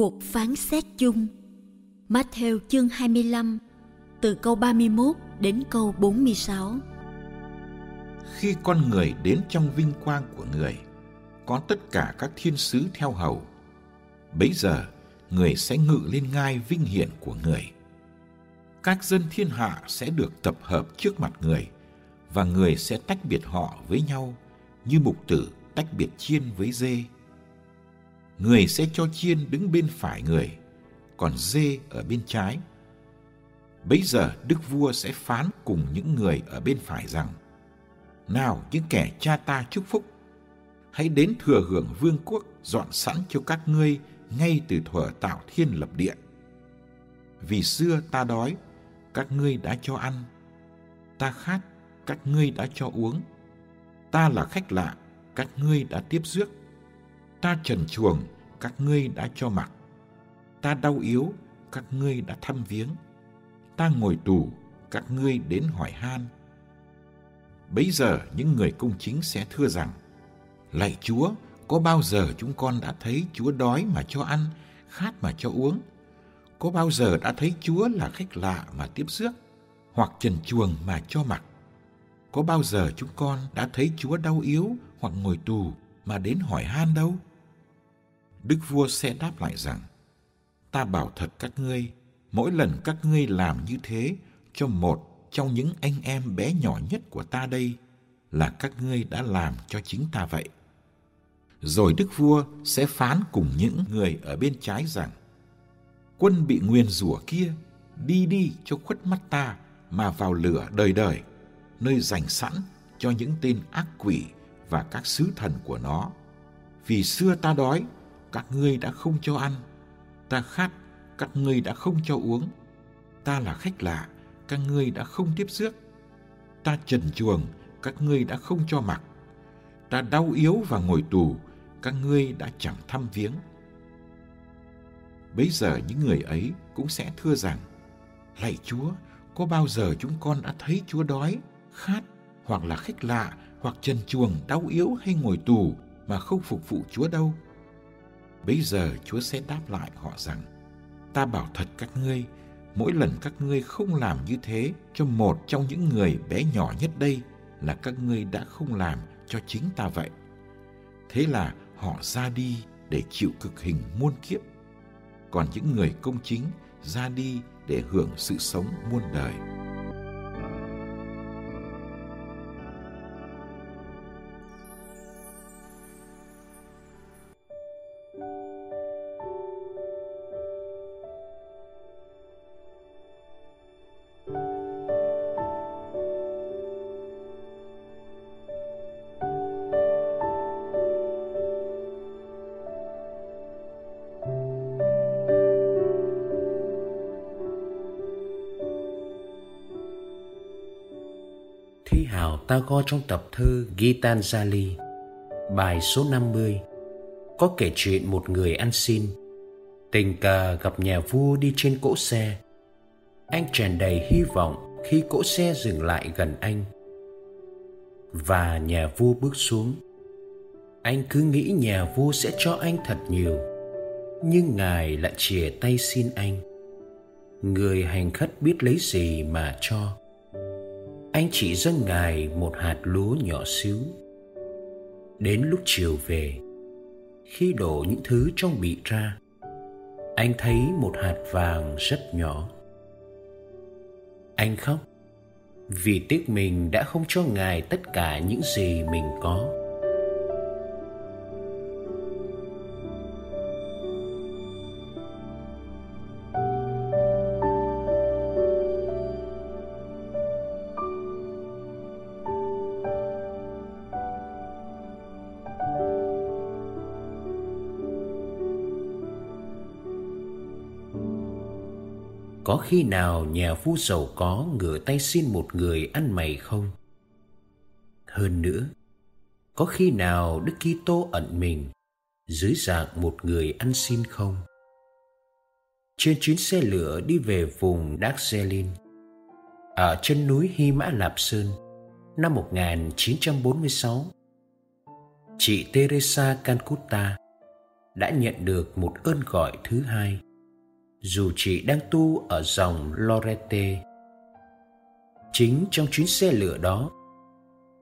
Cuộc phán xét chung Matthew chương 25 từ câu 31 đến câu 46 Khi con người đến trong vinh quang của người, có tất cả các thiên sứ theo hầu. Bấy giờ, người sẽ ngự lên ngai vinh hiển của người. Các dân thiên hạ sẽ được tập hợp trước mặt người, và người sẽ tách biệt họ với nhau như mục tử tách biệt chiên với dê người sẽ cho chiên đứng bên phải người, còn dê ở bên trái. Bấy giờ đức vua sẽ phán cùng những người ở bên phải rằng, Nào những kẻ cha ta chúc phúc, hãy đến thừa hưởng vương quốc dọn sẵn cho các ngươi ngay từ thuở tạo thiên lập địa. Vì xưa ta đói, các ngươi đã cho ăn, ta khát, các ngươi đã cho uống, ta là khách lạ, các ngươi đã tiếp rước ta trần chuồng, các ngươi đã cho mặc. Ta đau yếu, các ngươi đã thăm viếng. Ta ngồi tù, các ngươi đến hỏi han. Bấy giờ những người công chính sẽ thưa rằng, lạy chúa, có bao giờ chúng con đã thấy chúa đói mà cho ăn, khát mà cho uống? Có bao giờ đã thấy chúa là khách lạ mà tiếp rước, hoặc trần chuồng mà cho mặc? Có bao giờ chúng con đã thấy chúa đau yếu hoặc ngồi tù mà đến hỏi han đâu? Đức vua sẽ đáp lại rằng, ta bảo thật các ngươi, mỗi lần các ngươi làm như thế cho một trong những anh em bé nhỏ nhất của ta đây là các ngươi đã làm cho chính ta vậy. Rồi đức vua sẽ phán cùng những người ở bên trái rằng, quân bị nguyền rủa kia, đi đi cho khuất mắt ta mà vào lửa đời đời, nơi dành sẵn cho những tên ác quỷ và các sứ thần của nó. Vì xưa ta đói các ngươi đã không cho ăn, ta khát các ngươi đã không cho uống. Ta là khách lạ, các ngươi đã không tiếp rước ta trần chuồng, các ngươi đã không cho mặc. Ta đau yếu và ngồi tù, các ngươi đã chẳng thăm viếng. Bấy giờ những người ấy cũng sẽ thưa rằng, lạy chúa, có bao giờ chúng con đã thấy chúa đói, khát hoặc là khách lạ hoặc trần chuồng, đau yếu hay ngồi tù mà không phục vụ chúa đâu? Bây giờ Chúa sẽ đáp lại họ rằng, ta bảo thật các ngươi, mỗi lần các ngươi không làm như thế cho một trong những người bé nhỏ nhất đây là các ngươi đã không làm cho chính ta vậy. Thế là họ ra đi để chịu cực hình muôn kiếp. Còn những người công chính ra đi để hưởng sự sống muôn đời. Tagore trong tập thơ Gitanjali, bài số 50, có kể chuyện một người ăn xin. Tình cờ gặp nhà vua đi trên cỗ xe. Anh tràn đầy hy vọng khi cỗ xe dừng lại gần anh. Và nhà vua bước xuống. Anh cứ nghĩ nhà vua sẽ cho anh thật nhiều. Nhưng ngài lại chìa tay xin anh. Người hành khất biết lấy gì mà cho anh chỉ dâng ngài một hạt lúa nhỏ xíu. Đến lúc chiều về, khi đổ những thứ trong bị ra, anh thấy một hạt vàng rất nhỏ. Anh khóc vì tiếc mình đã không cho ngài tất cả những gì mình có. Có khi nào nhà vua giàu có ngửa tay xin một người ăn mày không? Hơn nữa, có khi nào đức kitô ẩn mình, dưới dạng một người ăn xin không? Trên chuyến xe lửa đi về vùng Darjeeling ở chân núi Hy Mã Lạp Sơn, năm 1946 chị Teresa Cancuta đã nhận được một ơn gọi thứ hai dù chị đang tu ở dòng Lorette. Chính trong chuyến xe lửa đó,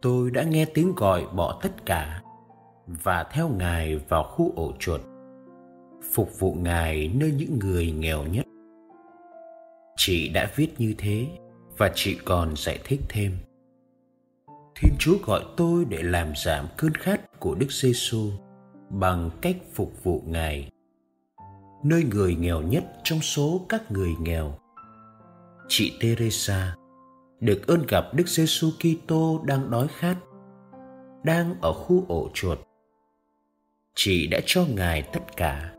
tôi đã nghe tiếng gọi bỏ tất cả và theo Ngài vào khu ổ chuột, phục vụ Ngài nơi những người nghèo nhất. Chị đã viết như thế và chị còn giải thích thêm. Thiên Chúa gọi tôi để làm giảm cơn khát của Đức Giêsu bằng cách phục vụ Ngài nơi người nghèo nhất trong số các người nghèo. Chị Teresa được ơn gặp Đức Giêsu Kitô đang đói khát, đang ở khu ổ chuột. Chị đã cho Ngài tất cả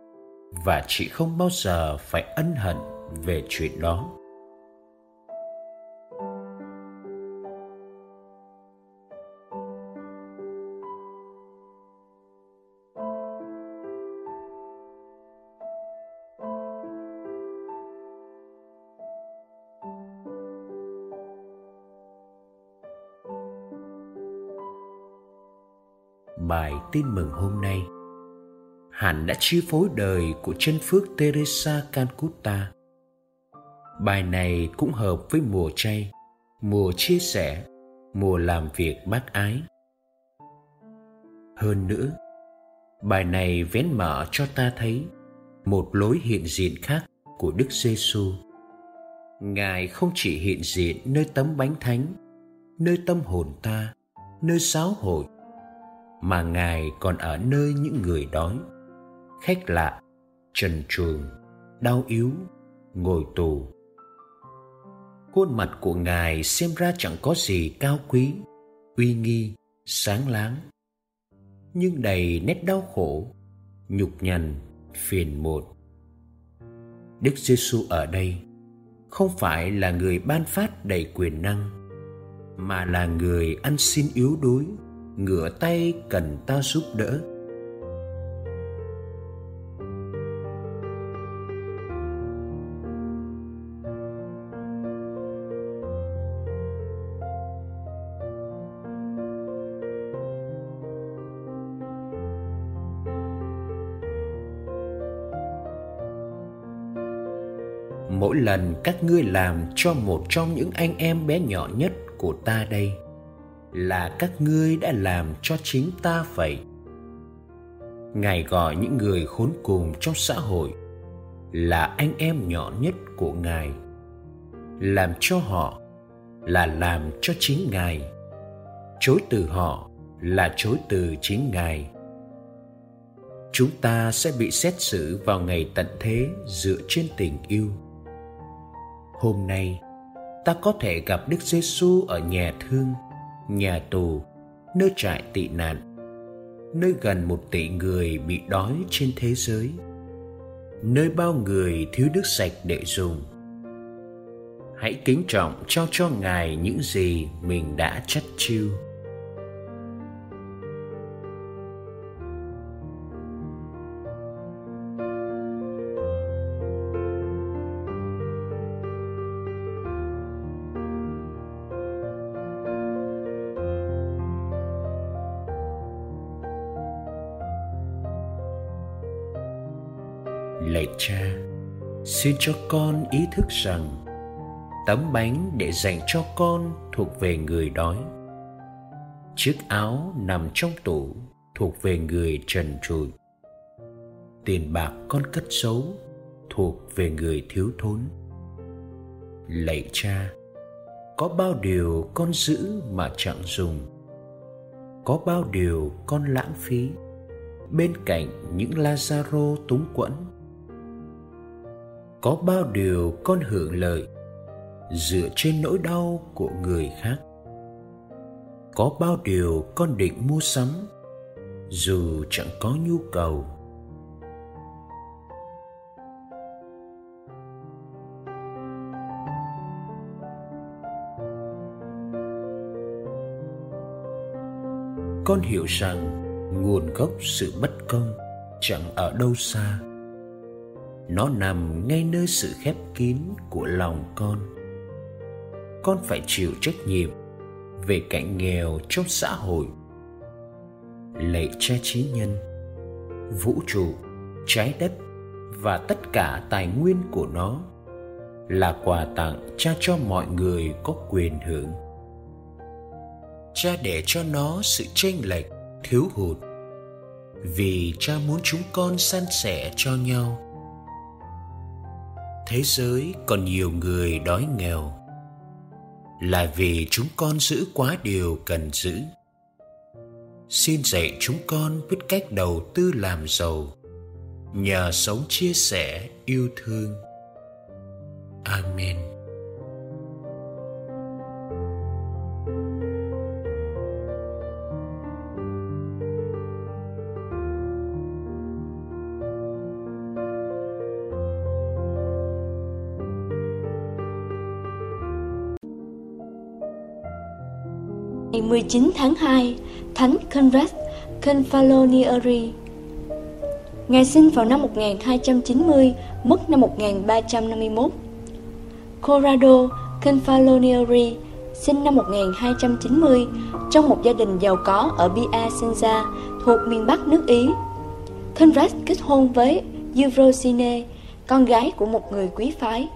và chị không bao giờ phải ân hận về chuyện đó. Bài tin mừng hôm nay hẳn đã chi phối đời của chân phước Teresa Calcutta. Bài này cũng hợp với mùa chay, mùa chia sẻ, mùa làm việc bác ái. Hơn nữa, bài này vén mở cho ta thấy một lối hiện diện khác của Đức Giêsu. Ngài không chỉ hiện diện nơi tấm bánh thánh, nơi tâm hồn ta, nơi giáo hội mà ngài còn ở nơi những người đói. Khách lạ, trần truồng, đau yếu, ngồi tù. Khuôn mặt của ngài xem ra chẳng có gì cao quý, uy nghi, sáng láng. Nhưng đầy nét đau khổ, nhục nhằn, phiền muộn. Đức giêsu ở đây không phải là người ban phát đầy quyền năng, mà là người ăn xin yếu đuối ngửa tay cần ta giúp đỡ. Mỗi lần các ngươi làm cho một trong những anh em bé nhỏ nhất của ta đây là các ngươi đã làm cho chính ta vậy. Ngài gọi những người khốn cùng trong xã hội là anh em nhỏ nhất của ngài. Làm cho họ là làm cho chính ngài. Chối từ họ là chối từ chính ngài. Chúng ta sẽ bị xét xử vào ngày tận thế dựa trên tình yêu. Hôm nay, ta có thể gặp đức giêsu ở nhà thương nhà tù, nơi trại tị nạn, nơi gần một tỷ người bị đói trên thế giới, nơi bao người thiếu nước sạch để dùng. Hãy kính trọng trao cho Ngài những gì mình đã chất chiêu. Lạy cha, xin cho con ý thức rằng tấm bánh để dành cho con thuộc về người đói. Chiếc áo nằm trong tủ thuộc về người trần trụi. Tiền bạc con cất giấu thuộc về người thiếu thốn. Lạy cha, có bao điều con giữ mà chẳng dùng? Có bao điều con lãng phí? Bên cạnh những lazaro túng quẫn có bao điều con hưởng lợi dựa trên nỗi đau của người khác. Có bao điều con định mua sắm dù chẳng có nhu cầu. Con hiểu rằng nguồn gốc sự bất công chẳng ở đâu xa nó nằm ngay nơi sự khép kín của lòng con. Con phải chịu trách nhiệm về cảnh nghèo trong xã hội. Lạy cha trí nhân, vũ trụ, trái đất và tất cả tài nguyên của nó là quà tặng cha cho mọi người có quyền hưởng. Cha để cho nó sự chênh lệch, thiếu hụt vì cha muốn chúng con san sẻ cho nhau thế giới còn nhiều người đói nghèo. Là vì chúng con giữ quá điều cần giữ. Xin dạy chúng con biết cách đầu tư làm giàu, nhờ sống chia sẻ yêu thương. Amen. Ngày 19 tháng 2, Thánh Conrad Confalonieri Ngài sinh vào năm 1290, mất năm 1351. Corrado Confalonieri sinh năm 1290 trong một gia đình giàu có ở Piacenza thuộc miền Bắc nước Ý. Conrad kết hôn với Eurosine, con gái của một người quý phái.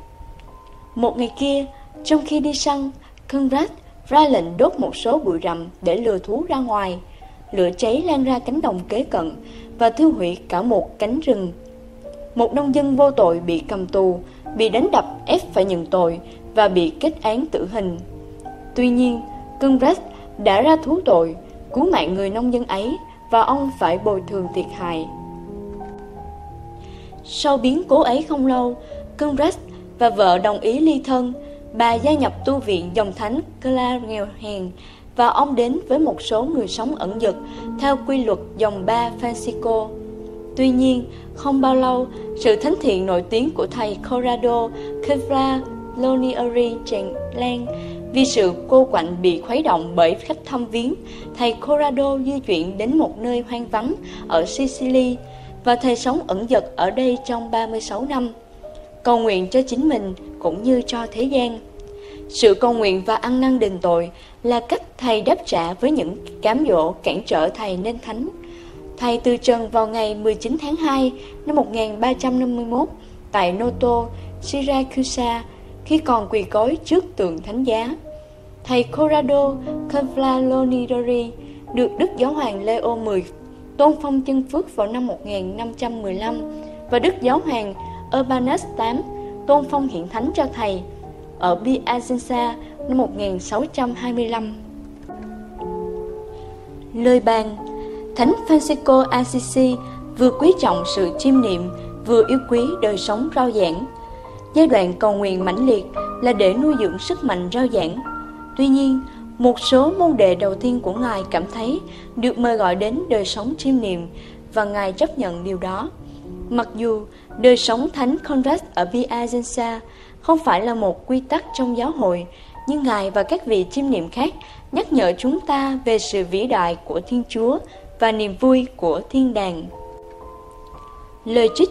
Một ngày kia, trong khi đi săn, Conrad ra lệnh đốt một số bụi rậm để lừa thú ra ngoài. Lửa cháy lan ra cánh đồng kế cận và thiêu hủy cả một cánh rừng. Một nông dân vô tội bị cầm tù, bị đánh đập ép phải nhận tội và bị kết án tử hình. Tuy nhiên, Congress đã ra thú tội, cứu mạng người nông dân ấy và ông phải bồi thường thiệt hại. Sau biến cố ấy không lâu, Congress và vợ đồng ý ly thân bà gia nhập tu viện dòng thánh Cla nghèo hèn và ông đến với một số người sống ẩn dật theo quy luật dòng ba Francisco. Tuy nhiên, không bao lâu, sự thánh thiện nổi tiếng của thầy Corrado Kevra Lonieri tràn lan vì sự cô quạnh bị khuấy động bởi khách thăm viếng, thầy Corrado di chuyển đến một nơi hoang vắng ở Sicily và thầy sống ẩn dật ở đây trong 36 năm cầu nguyện cho chính mình cũng như cho thế gian. Sự cầu nguyện và ăn năn đền tội là cách Thầy đáp trả với những cám dỗ cản trở Thầy nên thánh. Thầy từ trần vào ngày 19 tháng 2 năm 1351 tại Noto, Siracusa khi còn quỳ gối trước tượng thánh giá. Thầy Corrado Conflalonidori được Đức Giáo hoàng Leo X tôn phong chân phước vào năm 1515 và Đức Giáo hoàng Urbanus VIII tôn phong hiện thánh cho thầy ở Piacenza năm 1625. Lời bàn Thánh Francisco Assisi vừa quý trọng sự chiêm niệm, vừa yêu quý đời sống rao giảng. Giai đoạn cầu nguyện mãnh liệt là để nuôi dưỡng sức mạnh rao giảng. Tuy nhiên, một số môn đệ đầu tiên của Ngài cảm thấy được mời gọi đến đời sống chiêm niệm và Ngài chấp nhận điều đó. Mặc dù đời sống Thánh Conrad ở Piacenza không phải là một quy tắc trong giáo hội, nhưng Ngài và các vị chiêm niệm khác nhắc nhở chúng ta về sự vĩ đại của Thiên Chúa và niềm vui của thiên đàng. Lời trích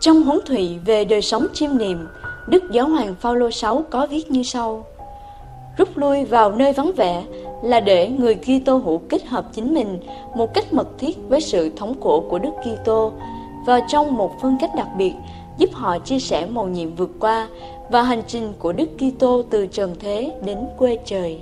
Trong huấn thủy về đời sống chiêm niệm, Đức Giáo hoàng Phaolô VI có viết như sau: Rút lui vào nơi vắng vẻ là để người Kitô hữu kết hợp chính mình một cách mật thiết với sự thống cổ của Đức Kitô vào trong một phân cách đặc biệt, giúp họ chia sẻ mầu nhiệm vượt qua và hành trình của Đức Kitô từ trần thế đến quê trời.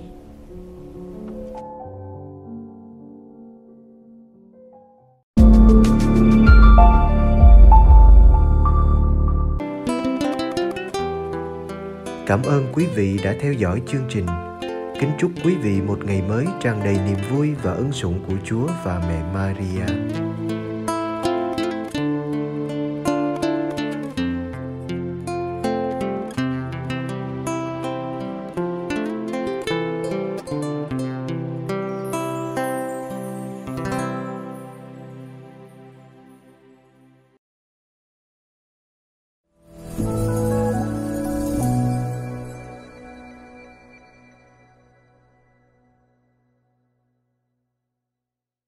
Cảm ơn quý vị đã theo dõi chương trình. Kính chúc quý vị một ngày mới tràn đầy niềm vui và ân sủng của Chúa và mẹ Maria.